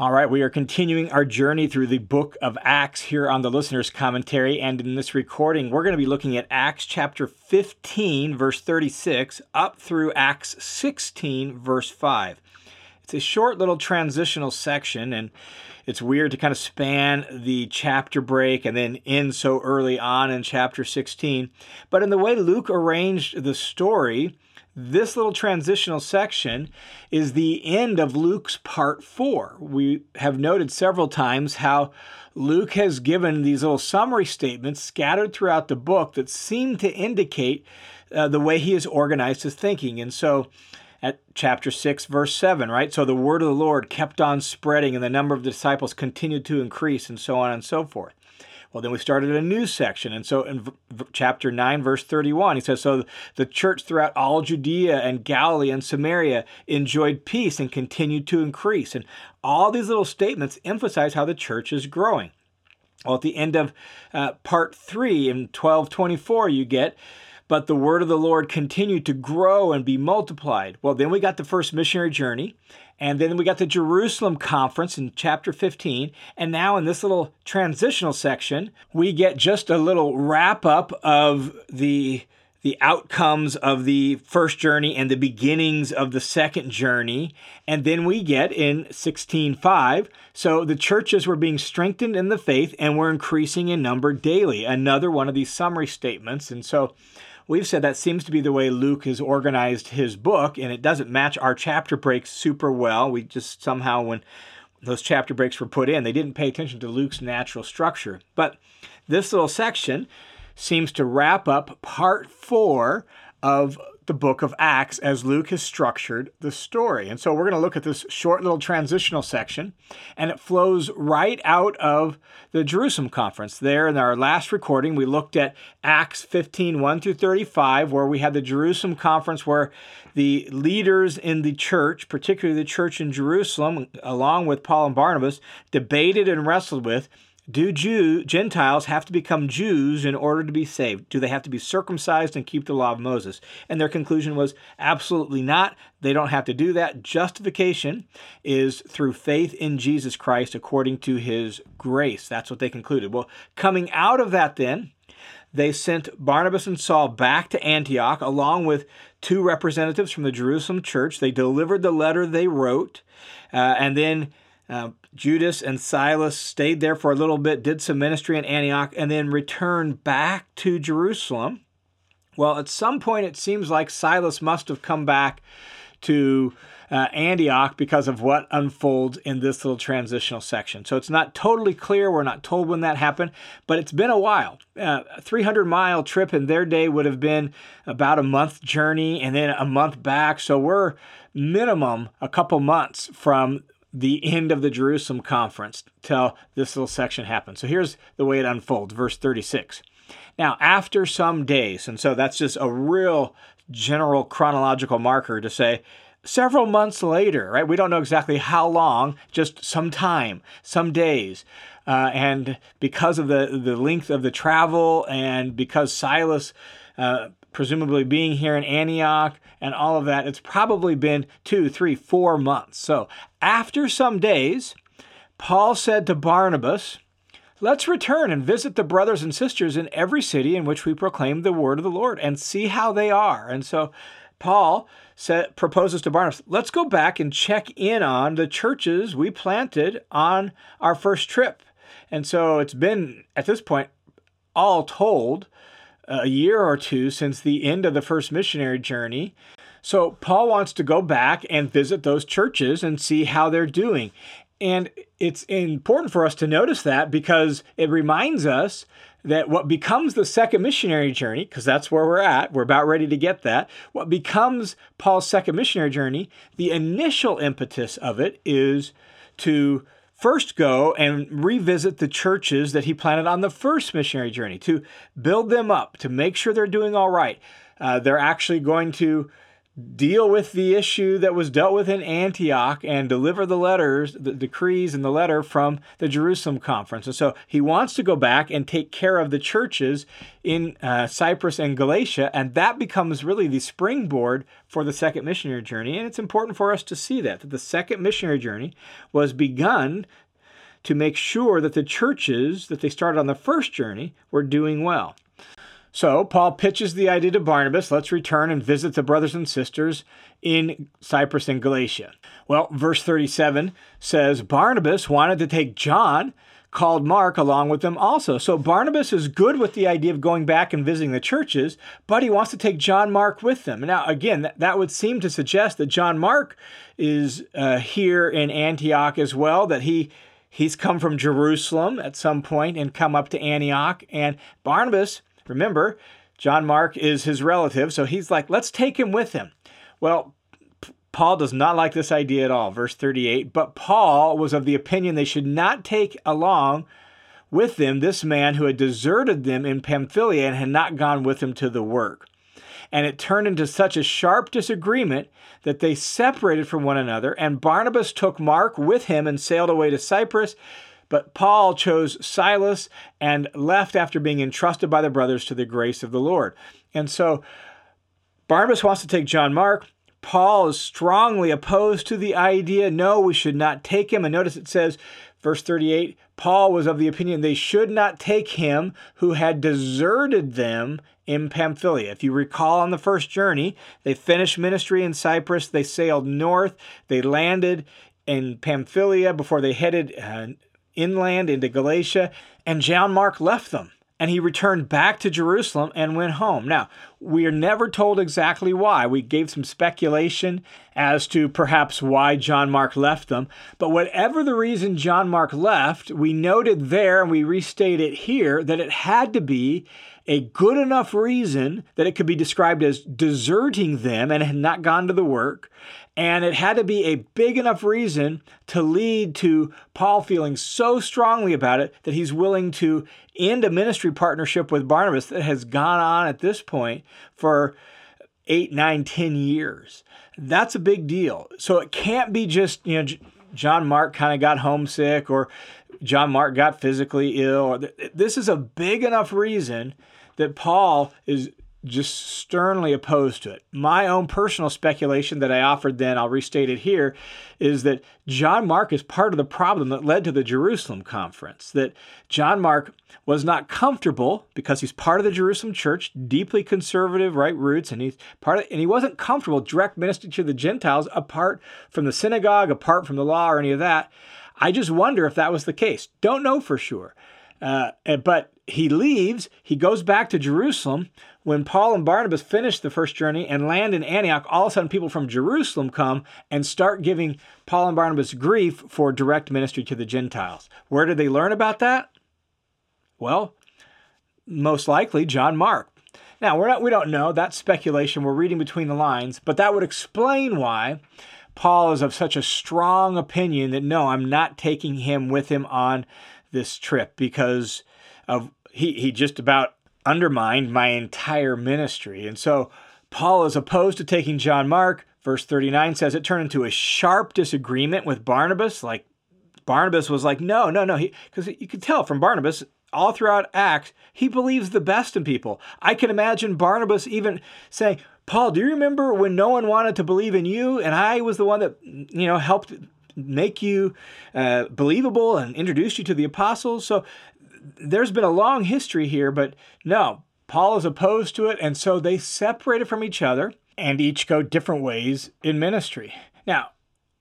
All right, we are continuing our journey through the book of Acts here on the listener's commentary. And in this recording, we're going to be looking at Acts chapter 15, verse 36, up through Acts 16, verse 5. It's a short little transitional section, and it's weird to kind of span the chapter break and then end so early on in chapter 16. But in the way Luke arranged the story, this little transitional section is the end of Luke's part four. We have noted several times how Luke has given these little summary statements scattered throughout the book that seem to indicate uh, the way he has organized his thinking. And so, at chapter 6, verse 7, right? So the word of the Lord kept on spreading, and the number of the disciples continued to increase, and so on and so forth. Well, then we started a new section. And so in v- chapter 9, verse 31, he says, So the church throughout all Judea and Galilee and Samaria enjoyed peace and continued to increase. And all these little statements emphasize how the church is growing. Well, at the end of uh, part 3 in 1224, you get, but the word of the Lord continued to grow and be multiplied. Well, then we got the first missionary journey. And then we got the Jerusalem conference in chapter 15. And now in this little transitional section, we get just a little wrap up of the the outcomes of the first journey and the beginnings of the second journey. And then we get in 16:5, so the churches were being strengthened in the faith and were increasing in number daily. Another one of these summary statements. And so We've said that seems to be the way Luke has organized his book, and it doesn't match our chapter breaks super well. We just somehow, when those chapter breaks were put in, they didn't pay attention to Luke's natural structure. But this little section seems to wrap up part four of the book of Acts as Luke has structured the story. And so we're going to look at this short little transitional section, and it flows right out of the Jerusalem conference. There in our last recording, we looked at Acts 15 1 through 35, where we had the Jerusalem conference where the leaders in the church, particularly the church in Jerusalem, along with Paul and Barnabas, debated and wrestled with do Jew, Gentiles have to become Jews in order to be saved? Do they have to be circumcised and keep the law of Moses? And their conclusion was absolutely not. They don't have to do that. Justification is through faith in Jesus Christ according to his grace. That's what they concluded. Well, coming out of that, then, they sent Barnabas and Saul back to Antioch along with two representatives from the Jerusalem church. They delivered the letter they wrote, uh, and then uh, Judas and Silas stayed there for a little bit, did some ministry in Antioch, and then returned back to Jerusalem. Well, at some point, it seems like Silas must have come back to uh, Antioch because of what unfolds in this little transitional section. So it's not totally clear. We're not told when that happened, but it's been a while. Uh, a 300 mile trip in their day would have been about a month journey and then a month back. So we're minimum a couple months from the end of the Jerusalem conference till this little section happens. So here's the way it unfolds, verse 36. Now, after some days, and so that's just a real general chronological marker to say several months later, right? We don't know exactly how long, just some time, some days. Uh, and because of the, the length of the travel and because Silas uh, presumably being here in Antioch and all of that, it's probably been two, three, four months. So after some days, Paul said to Barnabas, Let's return and visit the brothers and sisters in every city in which we proclaim the word of the Lord and see how they are. And so Paul said, proposes to Barnabas, let's go back and check in on the churches we planted on our first trip. And so it's been, at this point, all told, a year or two since the end of the first missionary journey. So Paul wants to go back and visit those churches and see how they're doing. And it's important for us to notice that because it reminds us that what becomes the second missionary journey, because that's where we're at, we're about ready to get that. What becomes Paul's second missionary journey, the initial impetus of it is to first go and revisit the churches that he planted on the first missionary journey to build them up, to make sure they're doing all right. Uh, they're actually going to deal with the issue that was dealt with in Antioch and deliver the letters, the decrees and the letter from the Jerusalem conference. And so he wants to go back and take care of the churches in uh, Cyprus and Galatia, and that becomes really the springboard for the second missionary journey. And it's important for us to see that, that the second missionary journey was begun to make sure that the churches that they started on the first journey were doing well. So Paul pitches the idea to Barnabas let's return and visit the brothers and sisters in Cyprus and Galatia. Well, verse 37 says Barnabas wanted to take John, called Mark, along with them also. So Barnabas is good with the idea of going back and visiting the churches, but he wants to take John Mark with them. Now, again, that, would seem to suggest that John Mark is uh, here in Antioch as well, that he he's come from Jerusalem at some point and come up to Antioch. And Barnabas Remember, John Mark is his relative, so he's like, let's take him with him. Well, Paul does not like this idea at all. Verse 38 But Paul was of the opinion they should not take along with them this man who had deserted them in Pamphylia and had not gone with them to the work. And it turned into such a sharp disagreement that they separated from one another, and Barnabas took Mark with him and sailed away to Cyprus. But Paul chose Silas and left after being entrusted by the brothers to the grace of the Lord. And so Barnabas wants to take John Mark. Paul is strongly opposed to the idea. No, we should not take him. And notice it says, verse 38 Paul was of the opinion they should not take him who had deserted them in Pamphylia. If you recall on the first journey, they finished ministry in Cyprus, they sailed north, they landed in Pamphylia before they headed uh, inland into Galatia, and John Mark left them and he returned back to Jerusalem and went home. Now, we are never told exactly why. We gave some speculation as to perhaps why John Mark left them, but whatever the reason John Mark left, we noted there and we restate it here that it had to be a good enough reason that it could be described as deserting them and had not gone to the work, and it had to be a big enough reason to lead to Paul feeling so strongly about it that he's willing to end a ministry partnership with Barnabas that has gone on at this point for eight, nine, ten years. That's a big deal. So it can't be just, you know, John Mark kind of got homesick or John Mark got physically ill. This is a big enough reason that Paul is just sternly opposed to it. My own personal speculation that I offered then, I'll restate it here, is that John Mark is part of the problem that led to the Jerusalem conference. That John Mark was not comfortable because he's part of the Jerusalem church, deeply conservative, right roots, and he's part of, and he wasn't comfortable direct ministering to the Gentiles apart from the synagogue, apart from the law, or any of that. I just wonder if that was the case. Don't know for sure. Uh, but he leaves, he goes back to Jerusalem. When Paul and Barnabas finish the first journey and land in Antioch, all of a sudden people from Jerusalem come and start giving Paul and Barnabas grief for direct ministry to the Gentiles. Where did they learn about that? Well, most likely John Mark. Now, we're not, we don't know. That's speculation. We're reading between the lines, but that would explain why Paul is of such a strong opinion that no, I'm not taking him with him on this trip because of he he just about undermined my entire ministry. And so Paul is opposed to taking John Mark. Verse 39 says it turned into a sharp disagreement with Barnabas. Like Barnabas was like, no, no, no. Because you could tell from Barnabas all throughout Acts, he believes the best in people. I can imagine Barnabas even saying, Paul, do you remember when no one wanted to believe in you and I was the one that, you know, helped make you uh, believable and introduced you to the apostles? So there's been a long history here, but no, Paul is opposed to it, and so they separated from each other and each go different ways in ministry. Now,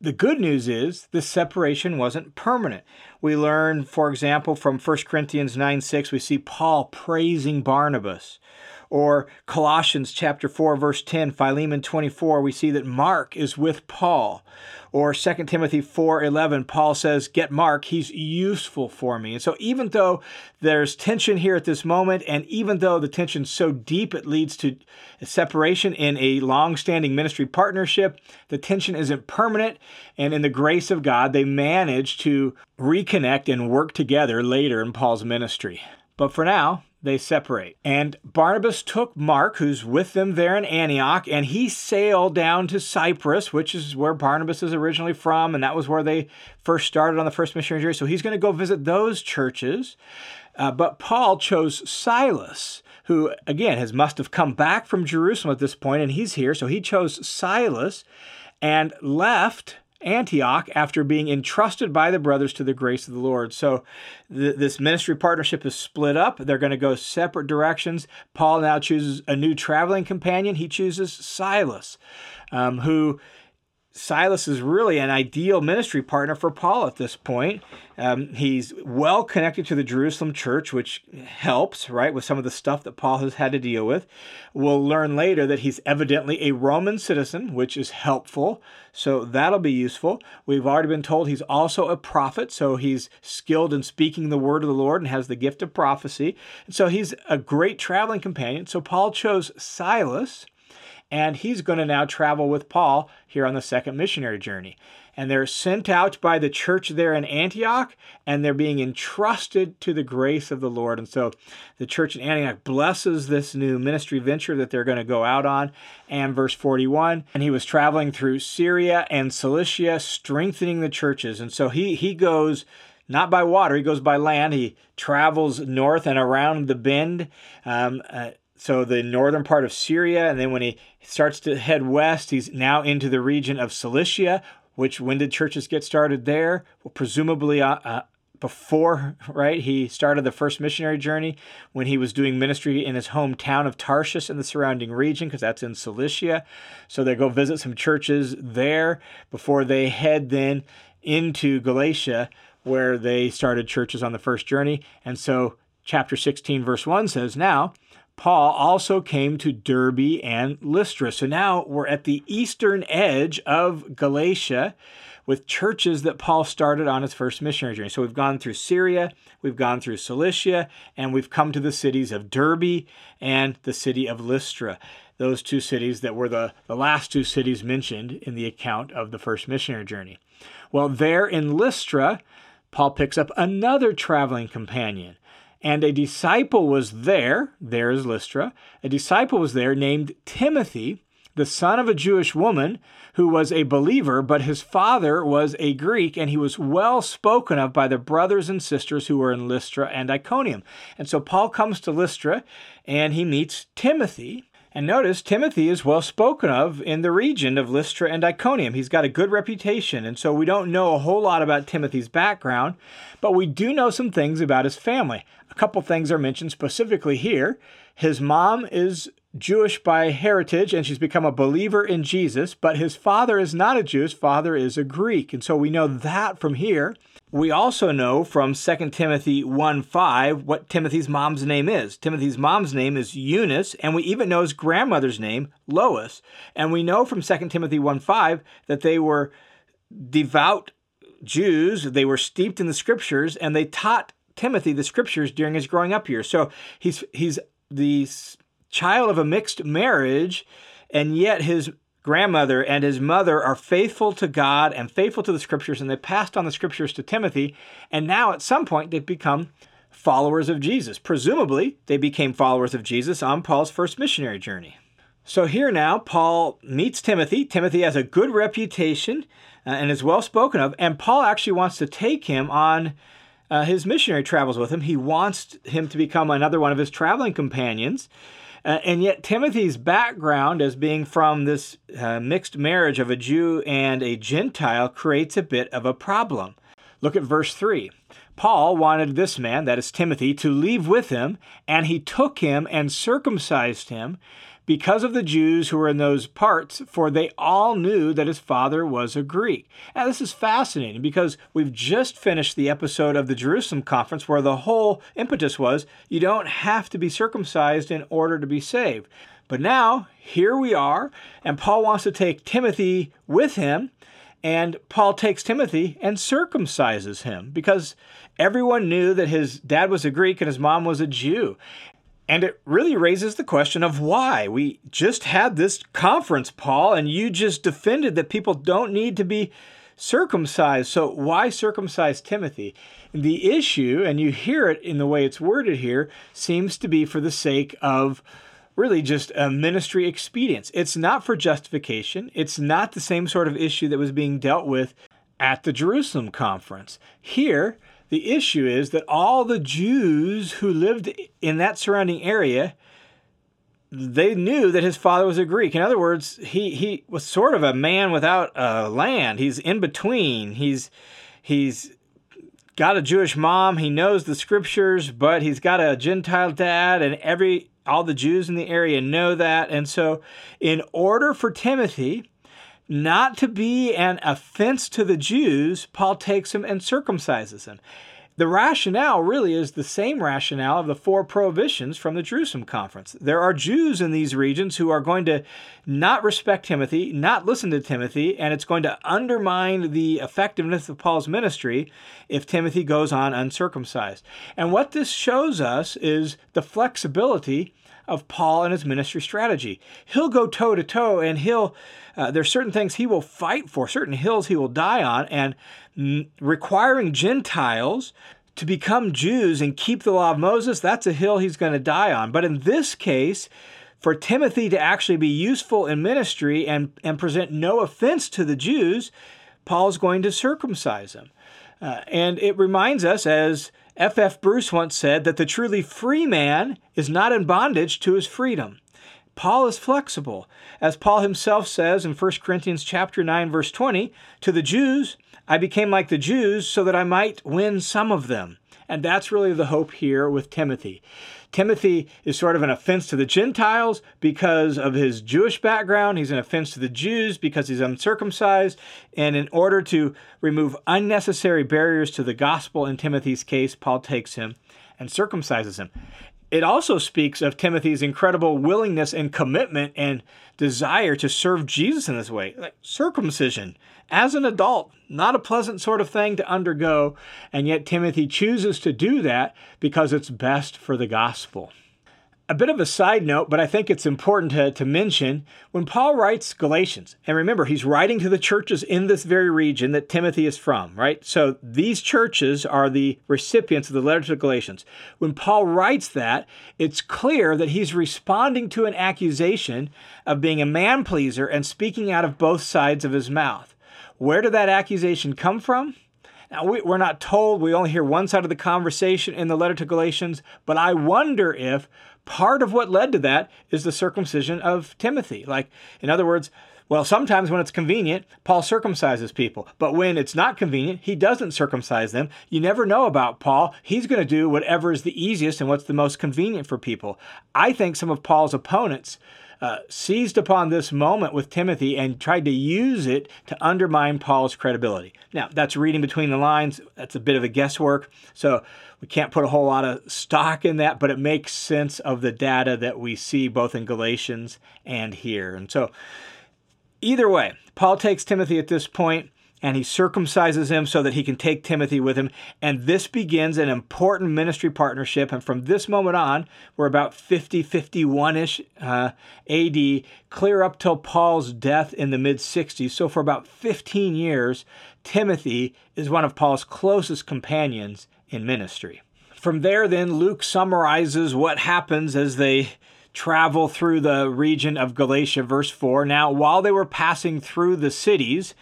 the good news is this separation wasn't permanent. We learn, for example, from 1 Corinthians 9 6, we see Paul praising Barnabas. Or Colossians chapter 4 verse 10, Philemon 24, we see that Mark is with Paul. Or 2 Timothy 4:11, Paul says, "Get Mark, he's useful for me." And so even though there's tension here at this moment and even though the tension's so deep it leads to a separation in a long-standing ministry partnership, the tension isn't permanent and in the grace of God they manage to reconnect and work together later in Paul's ministry. But for now, they separate. And Barnabas took Mark, who's with them there in Antioch, and he sailed down to Cyprus, which is where Barnabas is originally from, and that was where they first started on the first missionary journey. So he's going to go visit those churches. Uh, but Paul chose Silas, who, again, has must have come back from Jerusalem at this point, and he's here. So he chose Silas and left Antioch after being entrusted by the brothers to the grace of the Lord. So th- this ministry partnership is split up. They're going to go separate directions. Paul now chooses a new traveling companion. He chooses Silas, um, who Silas is really an ideal ministry partner for Paul at this point. Um, he's well connected to the Jerusalem church, which helps, right, with some of the stuff that Paul has had to deal with. We'll learn later that he's evidently a Roman citizen, which is helpful. So that'll be useful. We've already been told he's also a prophet, so he's skilled in speaking the word of the Lord and has the gift of prophecy. And so he's a great traveling companion. So Paul chose Silas and he's going to now travel with Paul here on the second missionary journey. And they're sent out by the church there in Antioch, and they're being entrusted to the grace of the Lord. And so the church in Antioch blesses this new ministry venture that they're going to go out on. And verse 41 and he was traveling through Syria and Cilicia, strengthening the churches. And so he, he goes not by water, he goes by land. He travels north and around the bend. Um, uh, so the northern part of Syria, and then when he starts to head west, he's now into the region of Cilicia. Which when did churches get started there? Well, presumably uh, uh, before, right? He started the first missionary journey when he was doing ministry in his hometown of Tarsus and the surrounding region, because that's in Cilicia. So they go visit some churches there before they head then into Galatia, where they started churches on the first journey. And so chapter 16, verse 1 says, Now, Paul also came to Derbe and Lystra. So now we're at the eastern edge of Galatia with churches that Paul started on his first missionary journey. So we've gone through Syria, we've gone through Cilicia, and we've come to the cities of Derbe and the city of Lystra. Those two cities that were the, the last two cities mentioned in the account of the first missionary journey. Well, there in Lystra, Paul picks up another traveling companion. And a disciple was there, there is Lystra, a disciple was there named Timothy, the son of a Jewish woman who was a believer, but his father was a Greek, and he was well spoken of by the brothers and sisters who were in Lystra and Iconium. And so Paul comes to Lystra and he meets Timothy. And notice Timothy is well spoken of in the region of Lystra and Iconium. He's got a good reputation, and so we don't know a whole lot about Timothy's background, but we do know some things about his family. A couple things are mentioned specifically here. His mom is Jewish by heritage and she's become a believer in Jesus, but his father is not a Jew, his father is a Greek. And so we know that from here. We also know from 2 Timothy 1 5 what Timothy's mom's name is. Timothy's mom's name is Eunice, and we even know his grandmother's name, Lois. And we know from 2 Timothy 1 5 that they were devout Jews, they were steeped in the scriptures, and they taught Timothy the scriptures during his growing up years. So he's he's the child of a mixed marriage, and yet his grandmother and his mother are faithful to God and faithful to the scriptures, and they passed on the scriptures to Timothy. And now at some point they've become followers of Jesus. Presumably, they became followers of Jesus on Paul's first missionary journey. So here now, Paul meets Timothy. Timothy has a good reputation uh, and is well spoken of, and Paul actually wants to take him on uh, his missionary travels with him. He wants him to become another one of his traveling companions. Uh, and yet, Timothy's background as being from this uh, mixed marriage of a Jew and a Gentile creates a bit of a problem. Look at verse 3. Paul wanted this man, that is Timothy, to leave with him, and he took him and circumcised him because of the Jews who were in those parts, for they all knew that his father was a Greek. Now, this is fascinating because we've just finished the episode of the Jerusalem conference where the whole impetus was you don't have to be circumcised in order to be saved. But now, here we are, and Paul wants to take Timothy with him. And Paul takes Timothy and circumcises him because everyone knew that his dad was a Greek and his mom was a Jew. And it really raises the question of why. We just had this conference, Paul, and you just defended that people don't need to be circumcised. So, why circumcise Timothy? The issue, and you hear it in the way it's worded here, seems to be for the sake of really just a ministry expedience. It's not for justification. It's not the same sort of issue that was being dealt with at the Jerusalem conference. Here, the issue is that all the Jews who lived in that surrounding area they knew that his father was a Greek. In other words, he, he was sort of a man without a land. He's in between. He's he's got a Jewish mom. He knows the scriptures, but he's got a Gentile dad, and every all the Jews in the area know that. And so, in order for Timothy not to be an offense to the Jews, Paul takes him and circumcises him. The rationale really is the same rationale of the four prohibitions from the Jerusalem conference. There are Jews in these regions who are going to not respect Timothy, not listen to Timothy, and it's going to undermine the effectiveness of Paul's ministry if Timothy goes on uncircumcised. And what this shows us is the flexibility of Paul and his ministry strategy. He'll go toe to toe and he'll, uh, there's certain things he will fight for, certain hills he will die on, and requiring Gentiles to become Jews and keep the law of Moses, that's a hill he's going to die on. But in this case, for Timothy to actually be useful in ministry and, and present no offense to the Jews, Paul's going to circumcise him. Uh, and it reminds us, as F. F. Bruce once said that the truly free man is not in bondage to his freedom. Paul is flexible. As Paul himself says in 1 Corinthians chapter 9 verse 20, to the Jews I became like the Jews so that I might win some of them. And that's really the hope here with Timothy. Timothy is sort of an offense to the Gentiles because of his Jewish background. He's an offense to the Jews because he's uncircumcised. And in order to remove unnecessary barriers to the gospel in Timothy's case, Paul takes him and circumcises him. It also speaks of Timothy's incredible willingness and commitment and desire to serve Jesus in this way. Like circumcision as an adult, not a pleasant sort of thing to undergo, and yet Timothy chooses to do that because it's best for the gospel. A bit of a side note, but I think it's important to, to mention when Paul writes Galatians, and remember, he's writing to the churches in this very region that Timothy is from, right? So these churches are the recipients of the letter to Galatians. When Paul writes that, it's clear that he's responding to an accusation of being a man pleaser and speaking out of both sides of his mouth. Where did that accusation come from? Now, we, are not told, we only hear one side of the conversation in the letter to Galatians, but I wonder if part of what led to that is the circumcision of Timothy. Like, in other words, well, sometimes when it's convenient, Paul circumcises people. But when it's not convenient, he doesn't circumcise them. You never know about Paul. He's going to do whatever is the easiest and what's the most convenient for people. I think some of Paul's opponents uh, seized upon this moment with Timothy and tried to use it to undermine Paul's credibility. Now, that's reading between the lines. That's a bit of a guesswork. So we can't put a whole lot of stock in that, but it makes sense of the data that we see both in Galatians and here. And so, either way, Paul takes Timothy at this point and he circumcises him so that he can take Timothy with him. And this begins an important ministry partnership. And from this moment on, we're about 50, 51 ish uh, AD, clear up till Paul's death in the mid 60s. So for about 15 years, Timothy is one of Paul's closest companions in ministry. From there, then, Luke summarizes what happens as they travel through the region of Galatia, verse 4. Now, while they were passing through the cities,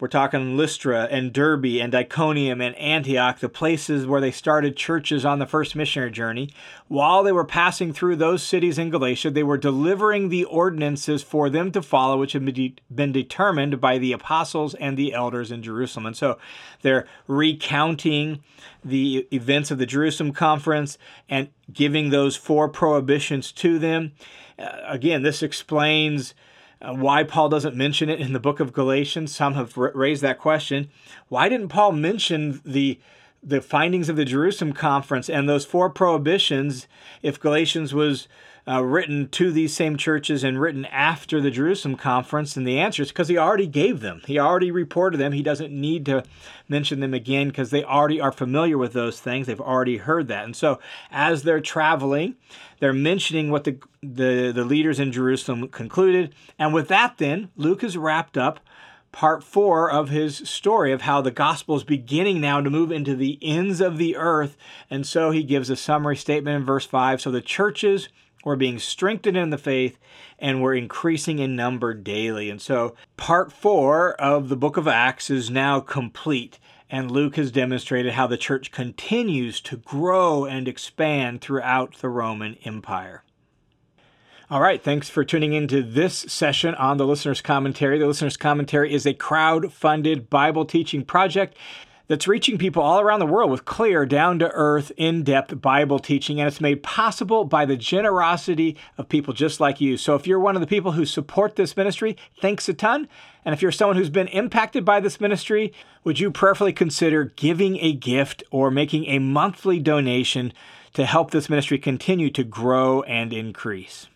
we're talking Lystra and Derbe and Iconium and Antioch, the places where they started churches on the first missionary journey. While they were passing through those cities in Galatia, they were delivering the ordinances for them to follow, which had been determined by the apostles and the elders in Jerusalem. And so they're recounting the events of the Jerusalem conference and giving those four prohibitions to them. Uh, again, this explains uh, why Paul doesn't mention it in the book of Galatians. Some have r- raised that question. Why didn't Paul mention the the findings of the Jerusalem conference and those four prohibitions if Galatians was uh, written to these same churches and written after the Jerusalem conference? And the answer is because he already gave them. He already reported them. He doesn't need to mention them again because they already are familiar with those things. They've already heard that. And so as they're traveling, they're mentioning what the, the, the leaders in Jerusalem concluded. And with that, then, Luke has wrapped up part four of his story of how the gospel is beginning now to move into the ends of the earth. And so he gives a summary statement in verse 5. So the churches were being strengthened in the faith and were increasing in number daily. And so part four of the book of Acts is now complete. And Luke has demonstrated how the church continues to grow and expand throughout the Roman Empire. All right, thanks for tuning into this session on the Listener's Commentary. The Listener's Commentary is a crowd funded Bible teaching project that's reaching people all around the world with clear, down to earth, in depth Bible teaching. And it's made possible by the generosity of people just like you. So if you're one of the people who support this ministry, thanks a ton. And if you're someone who's been impacted by this ministry, would you prayerfully consider giving a gift or making a monthly donation to help this ministry continue to grow and increase?